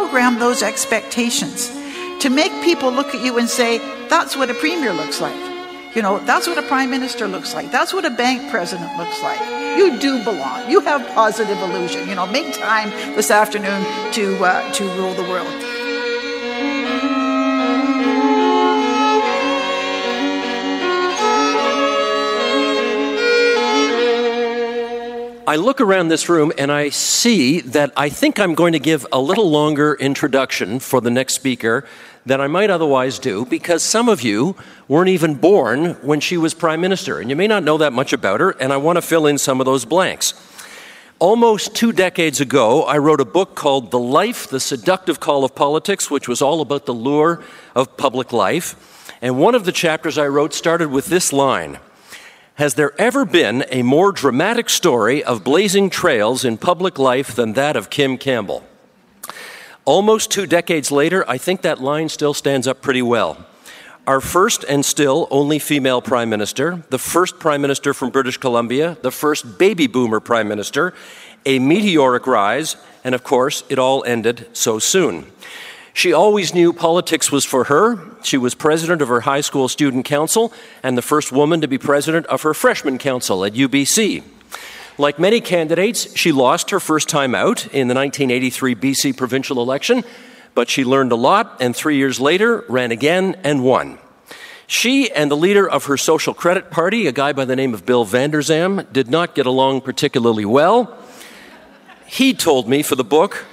reprogram those expectations to make people look at you and say, that's what a premier looks like. You know, that's what a prime minister looks like. That's what a bank president looks like. You do belong. You have positive illusion. You know, make time this afternoon to uh, to rule the world. I look around this room and I see that I think I'm going to give a little longer introduction for the next speaker than I might otherwise do because some of you weren't even born when she was prime minister, and you may not know that much about her, and I want to fill in some of those blanks. Almost two decades ago, I wrote a book called The Life, The Seductive Call of Politics, which was all about the lure of public life. And one of the chapters I wrote started with this line has there ever been a more dramatic story of blazing trails in public life than that of Kim Campbell? Almost two decades later, I think that line still stands up pretty well. Our first and still only female prime minister, the first prime minister from British Columbia, the first baby boomer prime minister, a meteoric rise, and of course, it all ended so soon. She always knew politics was for her. She was president of her high school student council and the first woman to be president of her freshman council at UBC. Like many candidates, she lost her first time out in the 1983 BC provincial election, but she learned a lot and three years later ran again and won. She and the leader of her social credit party, a guy by the name of Bill Vander Zalm, did not get along particularly well. He told me for the book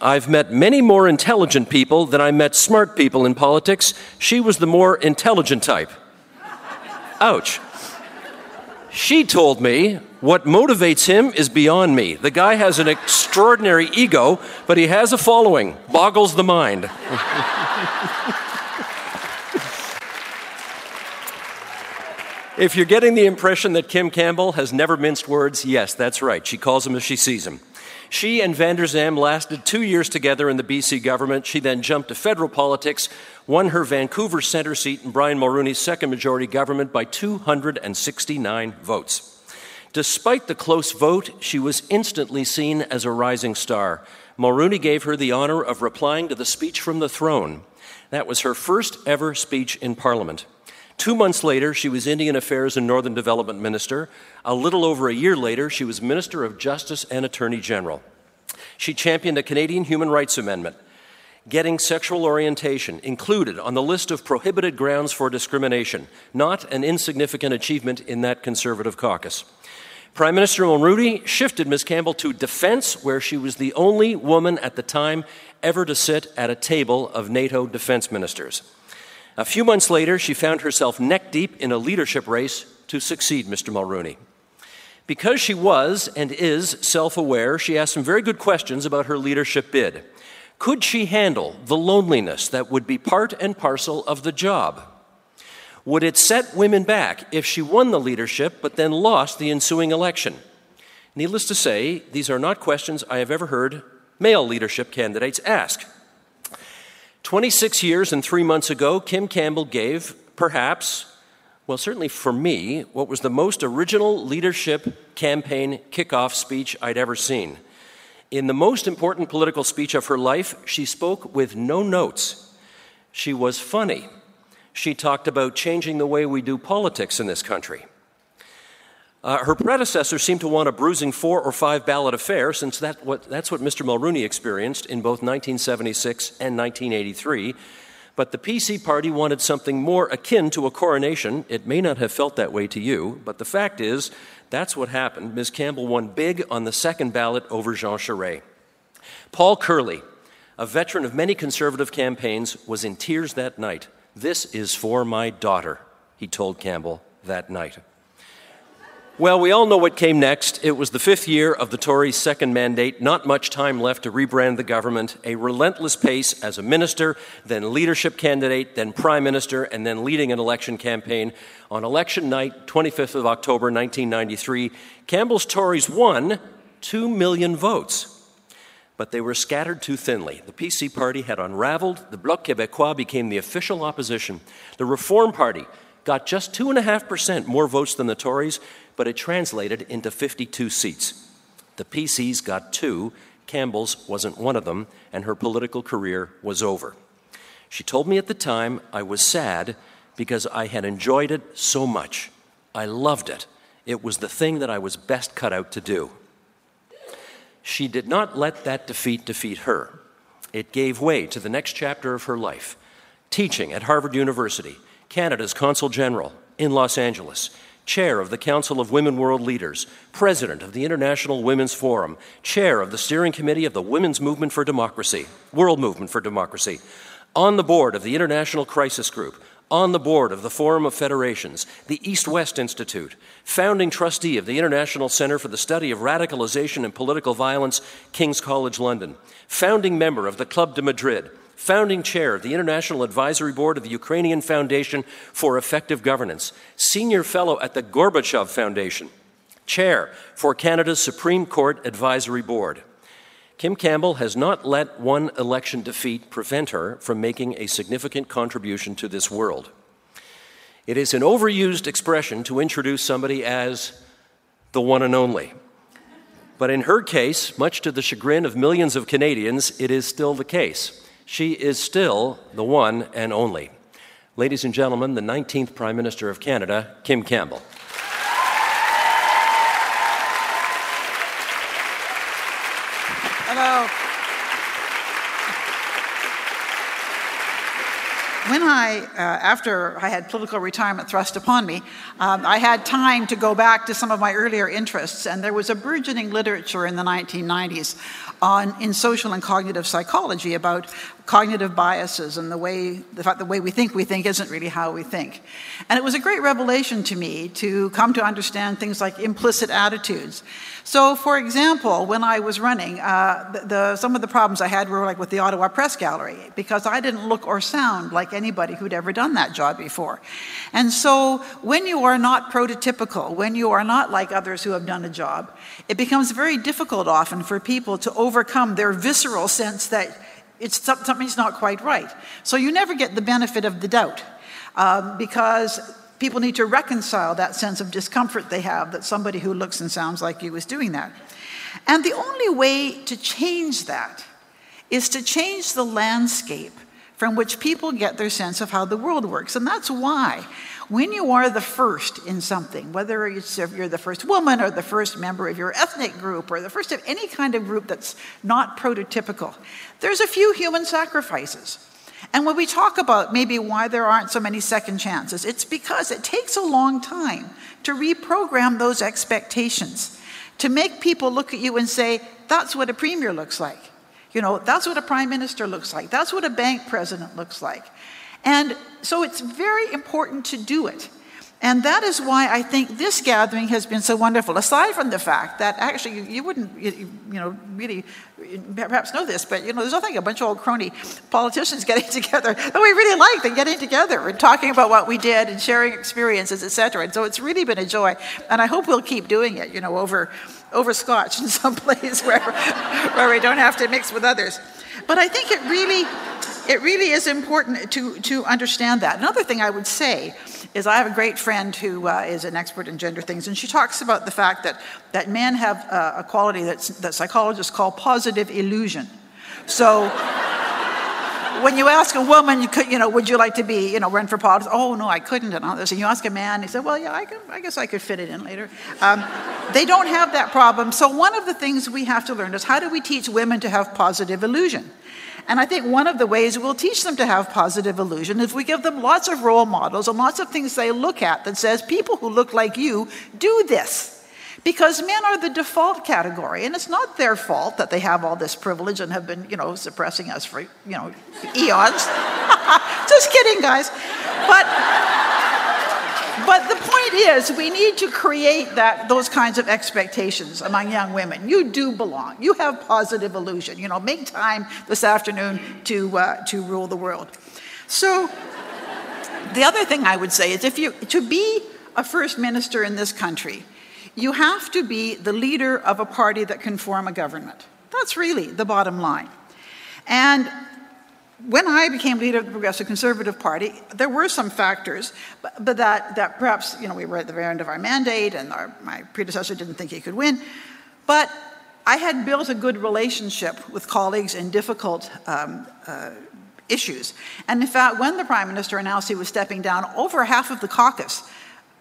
I've met many more intelligent people than I met smart people in politics. She was the more intelligent type. Ouch. She told me what motivates him is beyond me. The guy has an extraordinary ego, but he has a following. Boggles the mind. if you're getting the impression that Kim Campbell has never minced words, yes, that's right. She calls him as she sees them. She and Vander Zalm lasted two years together in the BC government. She then jumped to federal politics, won her Vancouver centre seat in Brian Mulroney's second majority government by 269 votes. Despite the close vote, she was instantly seen as a rising star. Mulroney gave her the honour of replying to the speech from the throne. That was her first ever speech in Parliament. Two months later, she was Indian Affairs and Northern Development Minister. A little over a year later, she was Minister of Justice and Attorney General. She championed a Canadian Human Rights Amendment, getting sexual orientation included on the list of prohibited grounds for discrimination, not an insignificant achievement in that Conservative caucus. Prime Minister Mulroney shifted Ms. Campbell to defense, where she was the only woman at the time ever to sit at a table of NATO defense ministers. A few months later, she found herself neck deep in a leadership race to succeed Mr. Mulroney. Because she was and is self aware, she asked some very good questions about her leadership bid. Could she handle the loneliness that would be part and parcel of the job? Would it set women back if she won the leadership but then lost the ensuing election? Needless to say, these are not questions I have ever heard male leadership candidates ask. 26 years and three months ago, Kim Campbell gave, perhaps, well, certainly for me, what was the most original leadership campaign kickoff speech I'd ever seen. In the most important political speech of her life, she spoke with no notes. She was funny. She talked about changing the way we do politics in this country. Uh, her predecessor seemed to want a bruising four or five ballot affair, since that what, that's what Mr. Mulroney experienced in both 1976 and 1983. But the PC party wanted something more akin to a coronation. It may not have felt that way to you, but the fact is, that's what happened. Ms. Campbell won big on the second ballot over Jean Charest. Paul Curley, a veteran of many conservative campaigns, was in tears that night. This is for my daughter, he told Campbell that night. Well, we all know what came next. It was the fifth year of the Tories' second mandate, not much time left to rebrand the government, a relentless pace as a minister, then leadership candidate, then prime minister, and then leading an election campaign. On election night, 25th of October 1993, Campbell's Tories won 2 million votes. But they were scattered too thinly. The PC party had unraveled. The Bloc Québécois became the official opposition. The Reform Party got just 2.5% more votes than the Tories, but it translated into 52 seats. The PCs got two, Campbell's wasn't one of them, and her political career was over. She told me at the time I was sad because I had enjoyed it so much. I loved it. It was the thing that I was best cut out to do. She did not let that defeat defeat her. It gave way to the next chapter of her life teaching at Harvard University, Canada's Consul General in Los Angeles, chair of the Council of Women World Leaders, president of the International Women's Forum, chair of the steering committee of the Women's Movement for Democracy, World Movement for Democracy, on the board of the International Crisis Group, on the board of the Forum of Federations, the East West Institute, founding trustee of the International Center for the Study of Radicalization and Political Violence, King's College London, founding member of the Club de Madrid, founding chair of the International Advisory Board of the Ukrainian Foundation for Effective Governance, senior fellow at the Gorbachev Foundation, chair for Canada's Supreme Court Advisory Board. Kim Campbell has not let one election defeat prevent her from making a significant contribution to this world. It is an overused expression to introduce somebody as the one and only. But in her case, much to the chagrin of millions of Canadians, it is still the case. She is still the one and only. Ladies and gentlemen, the 19th Prime Minister of Canada, Kim Campbell. Hello. When I, uh, after I had political retirement thrust upon me, um, I had time to go back to some of my earlier interests, and there was a burgeoning literature in the 1990s on in social and cognitive psychology about cognitive biases and the way the fact the way we think we think isn't really how we think. And it was a great revelation to me to come to understand things like implicit attitudes. So, for example, when I was running, uh, the, the, some of the problems I had were like with the Ottawa Press Gallery because I didn't look or sound like anybody who'd ever done that job before. And so, when you are not prototypical, when you are not like others who have done a job, it becomes very difficult often for people to overcome their visceral sense that it's something's not quite right. So you never get the benefit of the doubt um, because people need to reconcile that sense of discomfort they have that somebody who looks and sounds like you is doing that. And the only way to change that is to change the landscape from which people get their sense of how the world works. And that's why when you are the first in something, whether you're the first woman or the first member of your ethnic group or the first of any kind of group that's not prototypical, there's a few human sacrifices. And when we talk about maybe why there aren't so many second chances, it's because it takes a long time to reprogram those expectations, to make people look at you and say, that's what a premier looks like. You know, that's what a prime minister looks like. That's what a bank president looks like. And so it's very important to do it. And that is why I think this gathering has been so wonderful. Aside from the fact that actually you, wouldn't, you, you, know, really perhaps know this, but you know, there's nothing a bunch of old crony politicians getting together that we really like than getting together and talking about what we did and sharing experiences, et cetera. And so it's really been a joy, and I hope we'll keep doing it. You know, over over scotch in some place where where we don't have to mix with others. But I think it really it really is important to, to understand that. Another thing I would say is I have a great friend who uh, is an expert in gender things, and she talks about the fact that, that men have uh, a quality that's, that psychologists call positive illusion. So when you ask a woman, you, could, you know, would you like to be, you know, run for politics? Oh, no, I couldn't. And all this. And you ask a man, he said, well, yeah, I, can, I guess I could fit it in later. Um, they don't have that problem. So one of the things we have to learn is how do we teach women to have positive illusion? And I think one of the ways we'll teach them to have positive illusion is we give them lots of role models and lots of things they look at that says people who look like you do this. Because men are the default category, and it's not their fault that they have all this privilege and have been, you know, suppressing us for, you know, eons. Just kidding, guys. But but the point is, we need to create that, those kinds of expectations among young women. You do belong. You have positive illusion. You know, make time this afternoon to, uh, to rule the world. So, the other thing I would say is if you, to be a first minister in this country, you have to be the leader of a party that can form a government. That's really the bottom line. And when I became leader of the Progressive Conservative Party, there were some factors, but, but that, that perhaps, you know, we were at the very end of our mandate and our, my predecessor didn't think he could win. But I had built a good relationship with colleagues in difficult um, uh, issues. And in fact, when the Prime Minister announced he was stepping down, over half of the caucus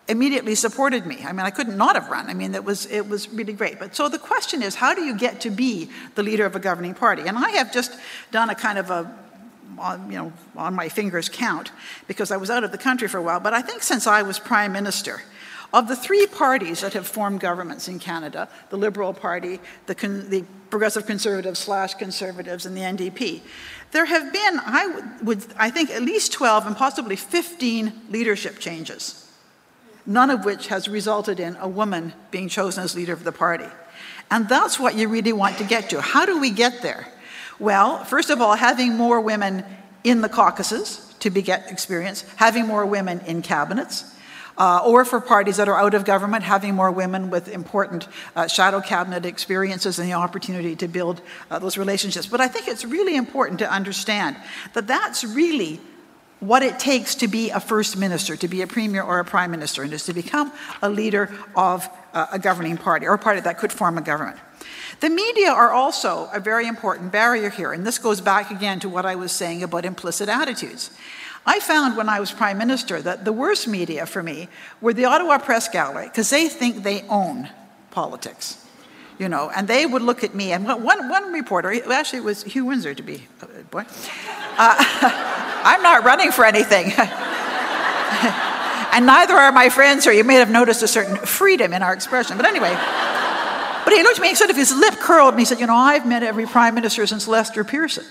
immediately supported me. I mean, I couldn't not have run. I mean, it was, it was really great. But so the question is, how do you get to be the leader of a governing party? And I have just done a kind of a on, you know, on my fingers count because I was out of the country for a while. But I think since I was prime minister, of the three parties that have formed governments in Canada, the Liberal Party, the, con- the Progressive Conservatives slash Conservatives, and the NDP, there have been, I would, I think, at least 12 and possibly 15 leadership changes, none of which has resulted in a woman being chosen as leader of the party. And that's what you really want to get to. How do we get there? Well, first of all, having more women in the caucuses to get experience, having more women in cabinets, uh, or for parties that are out of government, having more women with important uh, shadow cabinet experiences and the opportunity to build uh, those relationships. But I think it's really important to understand that that's really what it takes to be a first minister, to be a premier or a prime minister, and is to become a leader of uh, a governing party or a party that could form a government. The media are also a very important barrier here, and this goes back again to what I was saying about implicit attitudes. I found when I was prime minister that the worst media for me were the Ottawa Press Gallery because they think they own politics. You know, and they would look at me, and one, one reporter, actually it was Hugh Winsor to be, uh, boy, uh, I'm not running for anything. and neither are my friends here. You may have noticed a certain freedom in our expression. But anyway, but he looked at me and sort of his lip curled, and he said, You know, I've met every prime minister since Lester Pearson.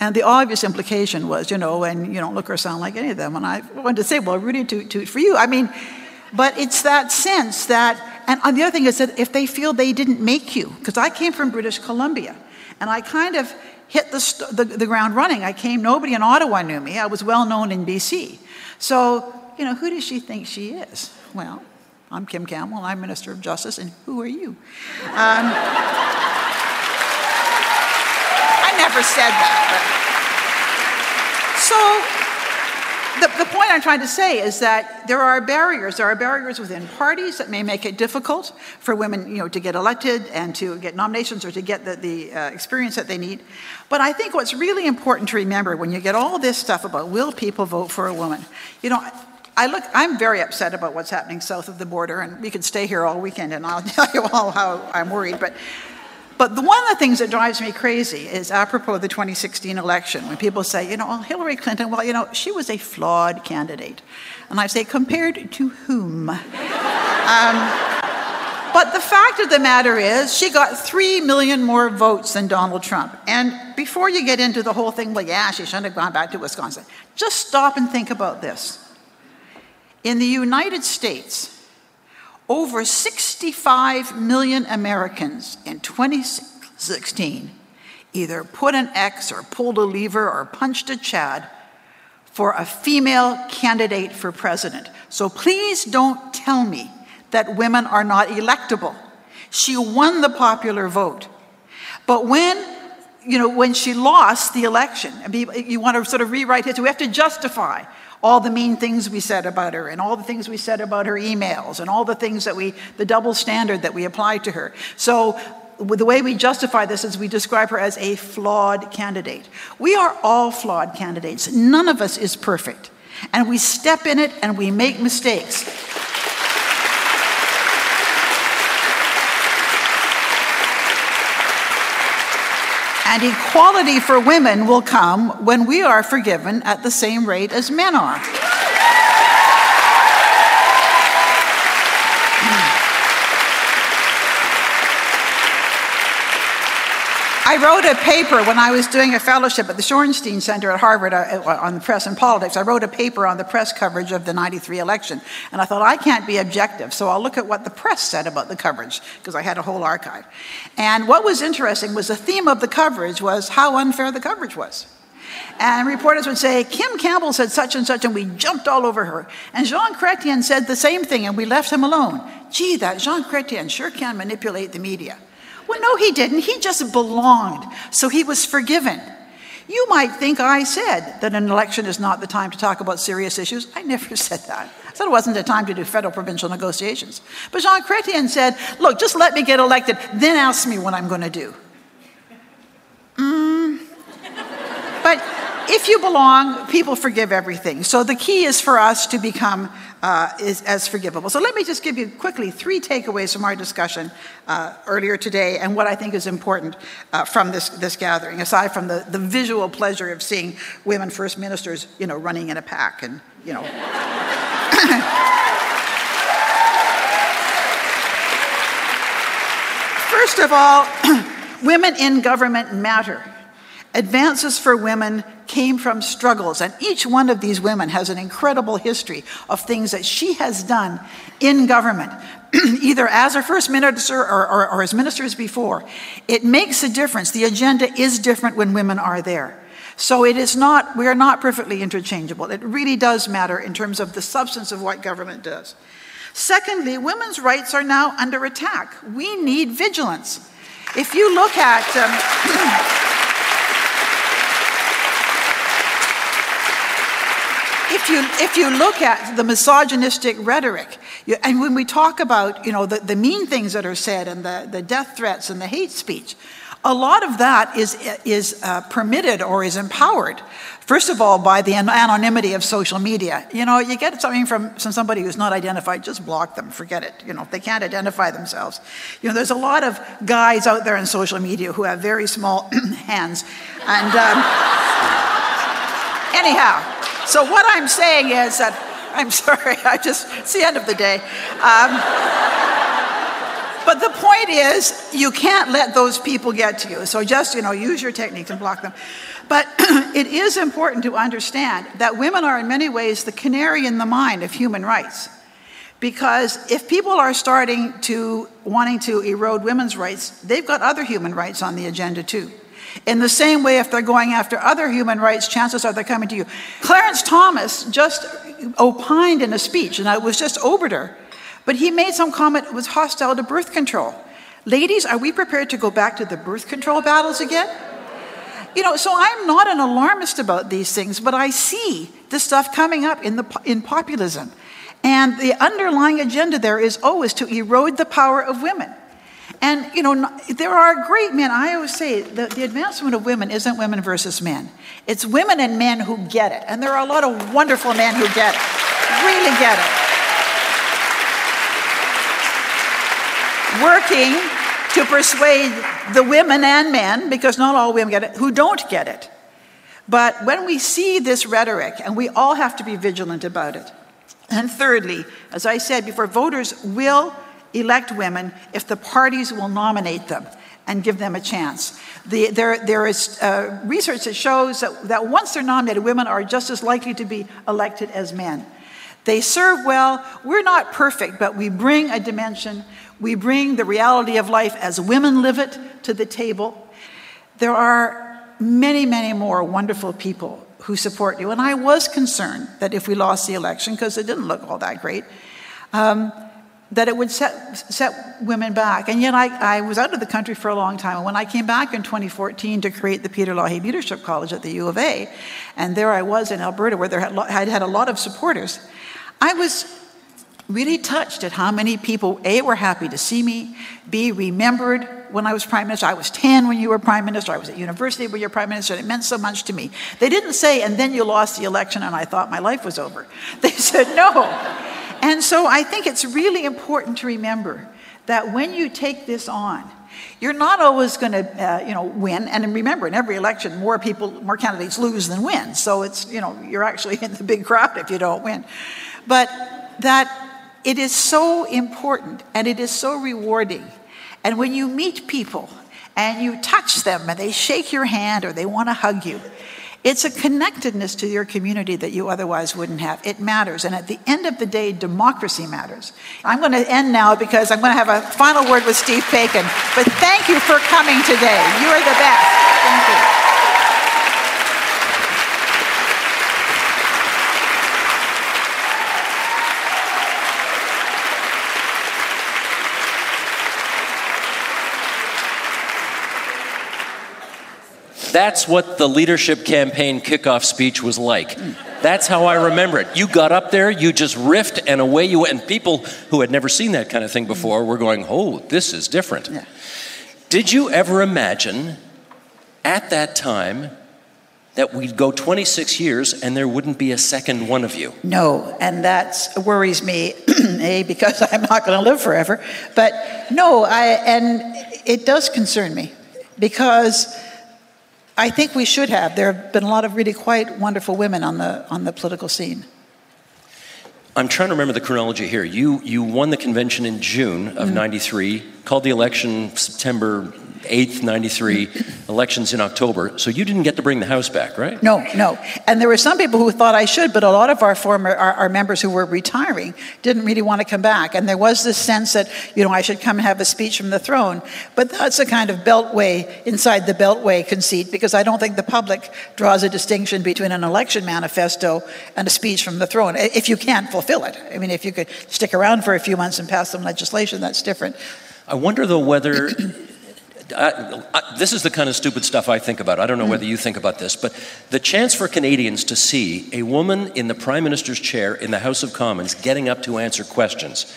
And the obvious implication was, you know, and you don't look or sound like any of them. And I wanted to say, well, Rudy, toot, toot for you. I mean, but it's that sense that, and the other thing is that if they feel they didn't make you, because I came from British Columbia, and I kind of hit the, the, the ground running. I came, nobody in Ottawa knew me. I was well known in BC. So, you know, who does she think she is? Well, I'm Kim Campbell, I'm Minister of Justice, and who are you? Um, never said that. But. So, the, the point I'm trying to say is that there are barriers. There are barriers within parties that may make it difficult for women, you know, to get elected and to get nominations or to get the, the uh, experience that they need. But I think what's really important to remember when you get all this stuff about will people vote for a woman, you know, I look, I'm very upset about what's happening south of the border, and we could stay here all weekend and I'll tell you all how I'm worried. But but the, one of the things that drives me crazy is apropos of the 2016 election, when people say, you know, well, Hillary Clinton, well, you know, she was a flawed candidate. And I say, compared to whom? um, but the fact of the matter is, she got three million more votes than Donald Trump. And before you get into the whole thing, well, yeah, she shouldn't have gone back to Wisconsin, just stop and think about this. In the United States, over 65 million Americans in 2016 either put an X or pulled a lever or punched a Chad for a female candidate for president. So please don't tell me that women are not electable. She won the popular vote. But when you know, when she lost the election, you want to sort of rewrite history. We have to justify all the mean things we said about her and all the things we said about her emails and all the things that we, the double standard that we applied to her. So the way we justify this is we describe her as a flawed candidate. We are all flawed candidates. None of us is perfect. And we step in it and we make mistakes. And equality for women will come when we are forgiven at the same rate as men are. I wrote a paper when I was doing a fellowship at the Shorenstein Center at Harvard uh, uh, on the press and politics. I wrote a paper on the press coverage of the 93 election. And I thought, I can't be objective, so I'll look at what the press said about the coverage, because I had a whole archive. And what was interesting was the theme of the coverage was how unfair the coverage was. And reporters would say, Kim Campbell said such and such, and we jumped all over her. And Jean Chrétien said the same thing, and we left him alone. Gee, that Jean Chrétien sure can manipulate the media. Well, no, he didn't. He just belonged. So he was forgiven. You might think I said that an election is not the time to talk about serious issues. I never said that. I said it wasn't the time to do federal provincial negotiations. But Jean Chrétien said, look, just let me get elected, then ask me what I'm going to do. Mm. But if you belong, people forgive everything. So the key is for us to become uh, is, as forgivable. So let me just give you quickly three takeaways from our discussion uh, earlier today and what I think is important uh, from this, this gathering, aside from the, the visual pleasure of seeing women first ministers, you know, running in a pack and, you know. First of all, women in government matter. Advances for women came from struggles, and each one of these women has an incredible history of things that she has done in government, either as a first minister or, or, or as ministers before. It makes a difference. The agenda is different when women are there. So it is not, we are not perfectly interchangeable. It really does matter in terms of the substance of what government does. Secondly, women's rights are now under attack. We need vigilance. If you look at, um, if you, if you look at the misogynistic rhetoric, you, and when we talk about you know, the, the mean things that are said and the, the death threats and the hate speech, a lot of that is, is uh, permitted or is empowered, first of all, by the anonymity of social media. You know, you get something from, from somebody who's not identified, just block them, forget it. You know, if they can't identify themselves. You know, there's a lot of guys out there in social media who have very small hands. And um, anyhow, so, what I'm saying is that I'm sorry, I just, it's the end of the day. Um, but the point is, you can't let those people get to you. So just, you know, use your techniques and block them. But it is important to understand that women are in many ways the canary in the mine of human rights. Because if people are starting to wanting to erode women's rights, they've got other human rights on the agenda too. In the same way, if they're going after other human rights, chances are they're coming to you. Clarence Thomas just opined in a speech, and it was just obiter, but he made some comment that was hostile to birth control. Ladies, are we prepared to go back to the birth control battles again? You know, so I'm not an alarmist about these things, but I see this stuff coming up in, the, in populism. And the underlying agenda there is oh, always to erode the power of women. And, you know, there are great men. I always say that the advancement of women isn't women versus men. It's women and men who get it. And there are a lot of wonderful men who get it, really get it. Working to persuade the women and men, because not all women get it, who don't get it. But when we see this rhetoric, and we all have to be vigilant about it. And thirdly, as I said before, voters will elect women if the parties will nominate them and give them a chance. The, there, there is uh, research that shows that, that once they're nominated, women are just as likely to be elected as men. They serve well. We're not perfect, but we bring a dimension. We bring the reality of life as women live it to the table. There are many, many more wonderful people who support you. And I was concerned that if we lost the election, because it didn't look all that great, um, that it would set, set women back. And yet, I, I, was out of the country for a long time. And when I came back in 2014 to create the Peter Lougheed Leadership College at the U of A, and there I was in Alberta, where there had, I'd had a lot of supporters, I was really touched at how many people, A, were happy to see me, B, remembered when I was prime minister. I was 10 when you were prime minister. I was at university when you were prime minister. And it meant so much to me. They didn't say, and then you lost the election and I thought my life was over. They said, no. And so I think it's really important to remember that when you take this on, you're not always going to, uh, you know, win. And remember, in every election, more people, more candidates lose than win. So it's, you know, you're actually in the big crowd if you don't win. But that it is so important and it is so rewarding. And when you meet people and you touch them and they shake your hand or they want to hug you, it's a connectedness to your community that you otherwise wouldn't have. It matters. And at the end of the day, democracy matters. I'm going to end now because I'm going to have a final word with Steve Paikin. But thank you for coming today. You are the best. Thank you. That's what the leadership campaign kickoff speech was like. That's how I remember it. You got up there, you just riffed, and away you went. And people who had never seen that kind of thing before were going, oh, this is different. Yeah. Did you ever imagine at that time that we'd go 26 years and there wouldn't be a second one of you? No, and that worries me, A, because I'm not going to live forever. But no, I, and it does concern me because I think we should have. There have been a lot of really quite wonderful women on the, on the political scene. I'm trying to remember the chronology here. You, you won the convention in June of mm. 93, called the election September 8th, 93, elections in October. So you didn't get to bring the House back, right? No, no. And there were some people who thought I should, but a lot of our former our, our, members who were retiring didn't really want to come back. And there was this sense that, you know, I should come and have a speech from the throne. But that's a kind of beltway inside the beltway conceit because I don't think the public draws a distinction between an election manifesto and a speech from the throne. If you can't fulfill it. I mean, if you could stick around for a few months and pass some legislation, that's different. I wonder, though, whether This is the kind of stupid stuff I think about. I don't know whether you think about this, but the chance for Canadians to see a woman in the Prime Minister's chair in the House of Commons getting up to answer questions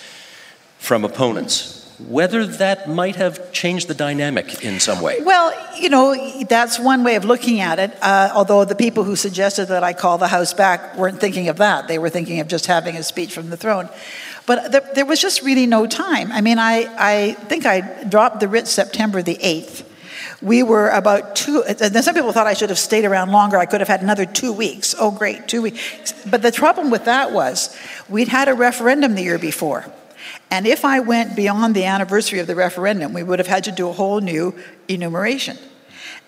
from opponents, whether that might have changed the dynamic in some way. Well, you know, that's one way of looking at it, uh, although the people who suggested that I call the House back weren't thinking of that. They were thinking of just having a speech from the throne. But there, there was just really no time. I mean, I, I think I dropped the writ September the 8th. We were about two, and some people thought I should have stayed around longer. I could have had another two weeks. Oh, great, two weeks. But the problem with that was we'd had a referendum the year before. And if I went beyond the anniversary of the referendum, we would have had to do a whole new enumeration.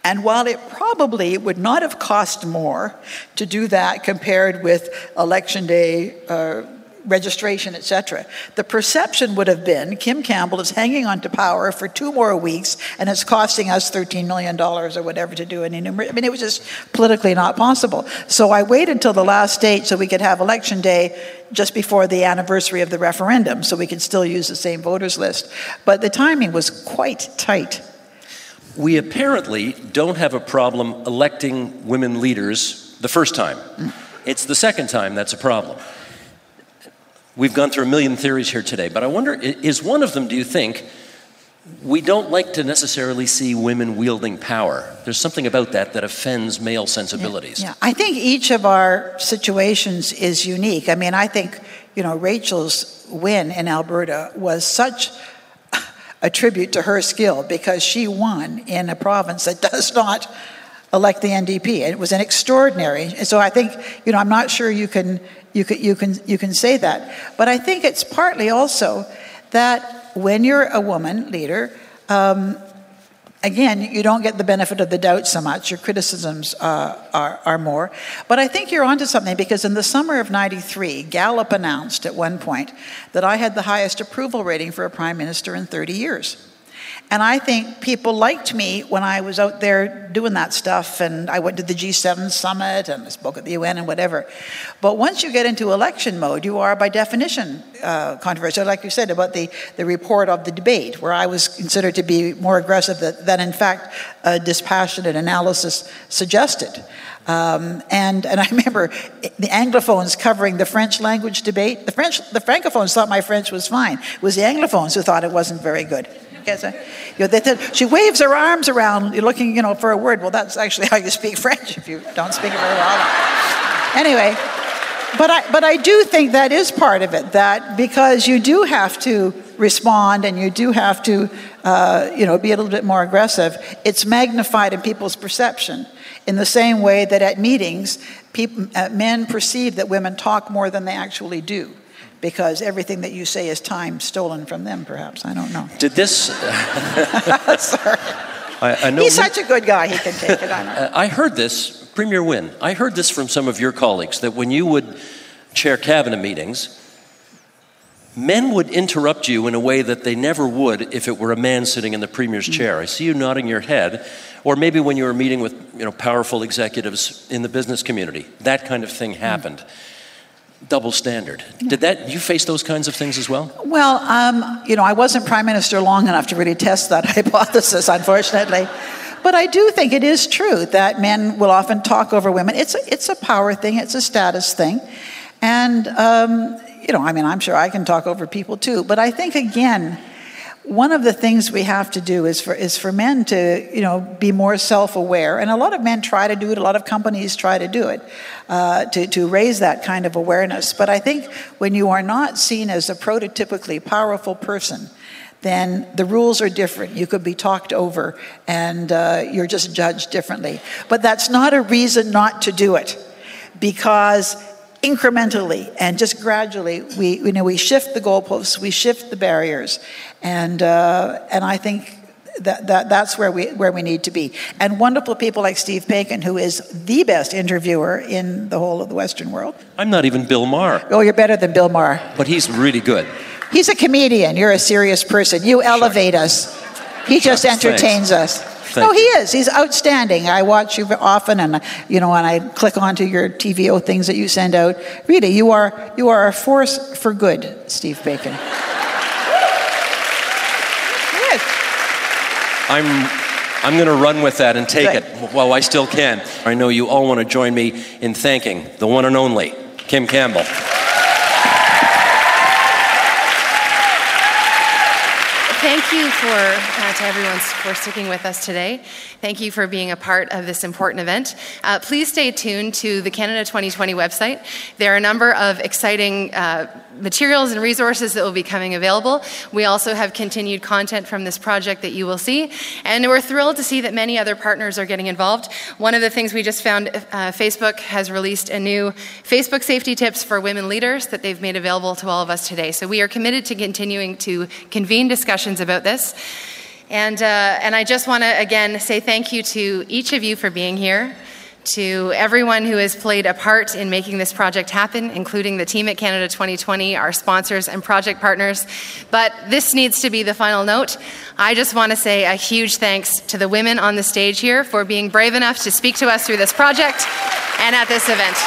And while it probably would not have cost more to do that compared with election day uh, registration, etc. The perception would have been Kim Campbell is hanging on to power for two more weeks and it's costing us $13 million or whatever to do an enumeration. I mean, it was just politically not possible. So I waited until the last date so we could have election day just before the anniversary of the referendum so we could still use the same voters list. But the timing was quite tight. We apparently don't have a problem electing women leaders the first time. It's the second time that's a problem. We've gone through a million theories here today, but I wonder is one of them, do you think, we don't like to necessarily see women wielding power. There's something about that that offends male sensibilities. Yeah, yeah, I think each of our situations is unique. I mean, I think, you know, Rachel's win in Alberta was such a tribute to her skill because she won in a province that does not elect the NDP. It was an extraordinary. And so I think, you know, I'm not sure you can you can, you, can, you can say that. But I think it's partly also that when you're a woman leader, um, again, you don't get the benefit of the doubt so much. Your criticisms uh, are, are more. But I think you're onto something because in the summer of 93, Gallup announced at one point that I had the highest approval rating for a prime minister in 30 years. And I think people liked me when I was out there doing that stuff. And I went to the G7 summit and I spoke at the UN and whatever. But once you get into election mode, you are by definition uh, controversial. Like you said about the, the report of the debate, where I was considered to be more aggressive than, than in fact, a dispassionate analysis suggested. Um, and, and I remember the Anglophones covering the French language debate. The French, the Francophones thought my French was fine. It was the Anglophones who thought it wasn't very good. You know, she waves her arms around, you're looking, you know, for a word. Well, that's actually how you speak French if you don't speak it very well. anyway, but I, but I do think that is part of it. That because you do have to respond and you do have to, uh, you know, be a little bit more aggressive. It's magnified in people's perception. In the same way that at meetings, people, uh, men perceive that women talk more than they actually do because everything that you say is time stolen from them, perhaps. I don't know. Did this. Sorry. I, I know He's such a good guy, he can take it. I, I heard this, Premier Wynne, I heard this from some of your colleagues that when you would chair cabinet meetings, men would interrupt you in a way that they never would if it were a man sitting in the premier's chair. I see you nodding your head, or maybe when you were meeting with you know, powerful executives in the business community. That kind of thing happened. Mm double standard. Did that you face those kinds of things as well? Well, um, you know, I wasn't prime minister long enough to really test that hypothesis, unfortunately. but I do think it is true that men will often talk over women. It's a, it's a power thing, it's a status thing. And, um, you know, I mean, I'm sure I can talk over people too, but I think, again, one of the things we have to do is for, is for men to you know, be more self aware. And a lot of men try to do it, a lot of companies try to do it, uh, to, to raise that kind of awareness. But I think when you are not seen as a prototypically powerful person, then the rules are different. You could be talked over and uh, you're just judged differently. But that's not a reason not to do it because incrementally and just gradually we you know we shift the goalposts we shift the barriers and uh, and I think that, that that's where we where we need to be. And wonderful people like Steve Paikin who is the best interviewer in the whole of the western world. I'm not even Bill Maher. Oh you're better than Bill Maher. But he's really good. He's a comedian. You're a serious person. You elevate sure. us. He just entertains Thanks. us Thank no, he is. He's outstanding. I watch you often, and you know, and I click onto your TVO things that you send out. Really, you are you are a force for good, Steve Paikin. yes. I'm I'm going to run with that and take right. it while I still can. I know you all want to join me in thanking the one and only Kim Campbell. Thank you for uh, to everyone for sticking with us today. Thank you for being a part of this important event. Uh, please stay tuned to the Canada 2020 website. There are a number of exciting uh, materials and resources that will be coming available. We also have continued content from this project that you will see, and we're thrilled to see that many other partners are getting involved. One of the things we just found uh, Facebook has released a new Facebook safety tips for women leaders that they've made available to all of us today. So we are committed to continuing to convene discussions about this. And, uh, and I just want to again say thank you to each of you for being here to everyone who has played a part in making this project happen, including the team at Canada 2020, our sponsors and project partners. But this needs to be the final note. I just want to say a huge thanks to the women on the stage here for being brave enough to speak to us through this project and at this event.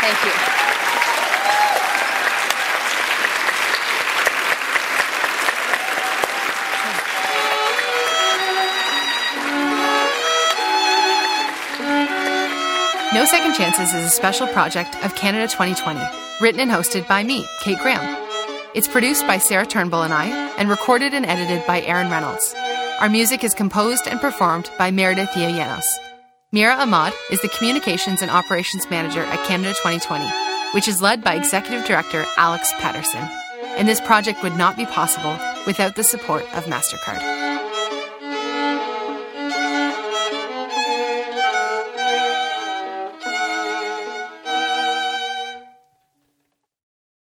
Thank you. No Second Chances is a special project of Canada 2020, written and hosted by me, Kate Graham. It's produced by Sarah Turnbull and I, and recorded and edited by Aaron Reynolds. Our music is composed and performed by Meredith Yanos. Mira Ahmad is the Communications and Operations Manager at Canada 2020, which is led by Executive Director Alex Patterson. And this project would not be possible without the support of MasterCard.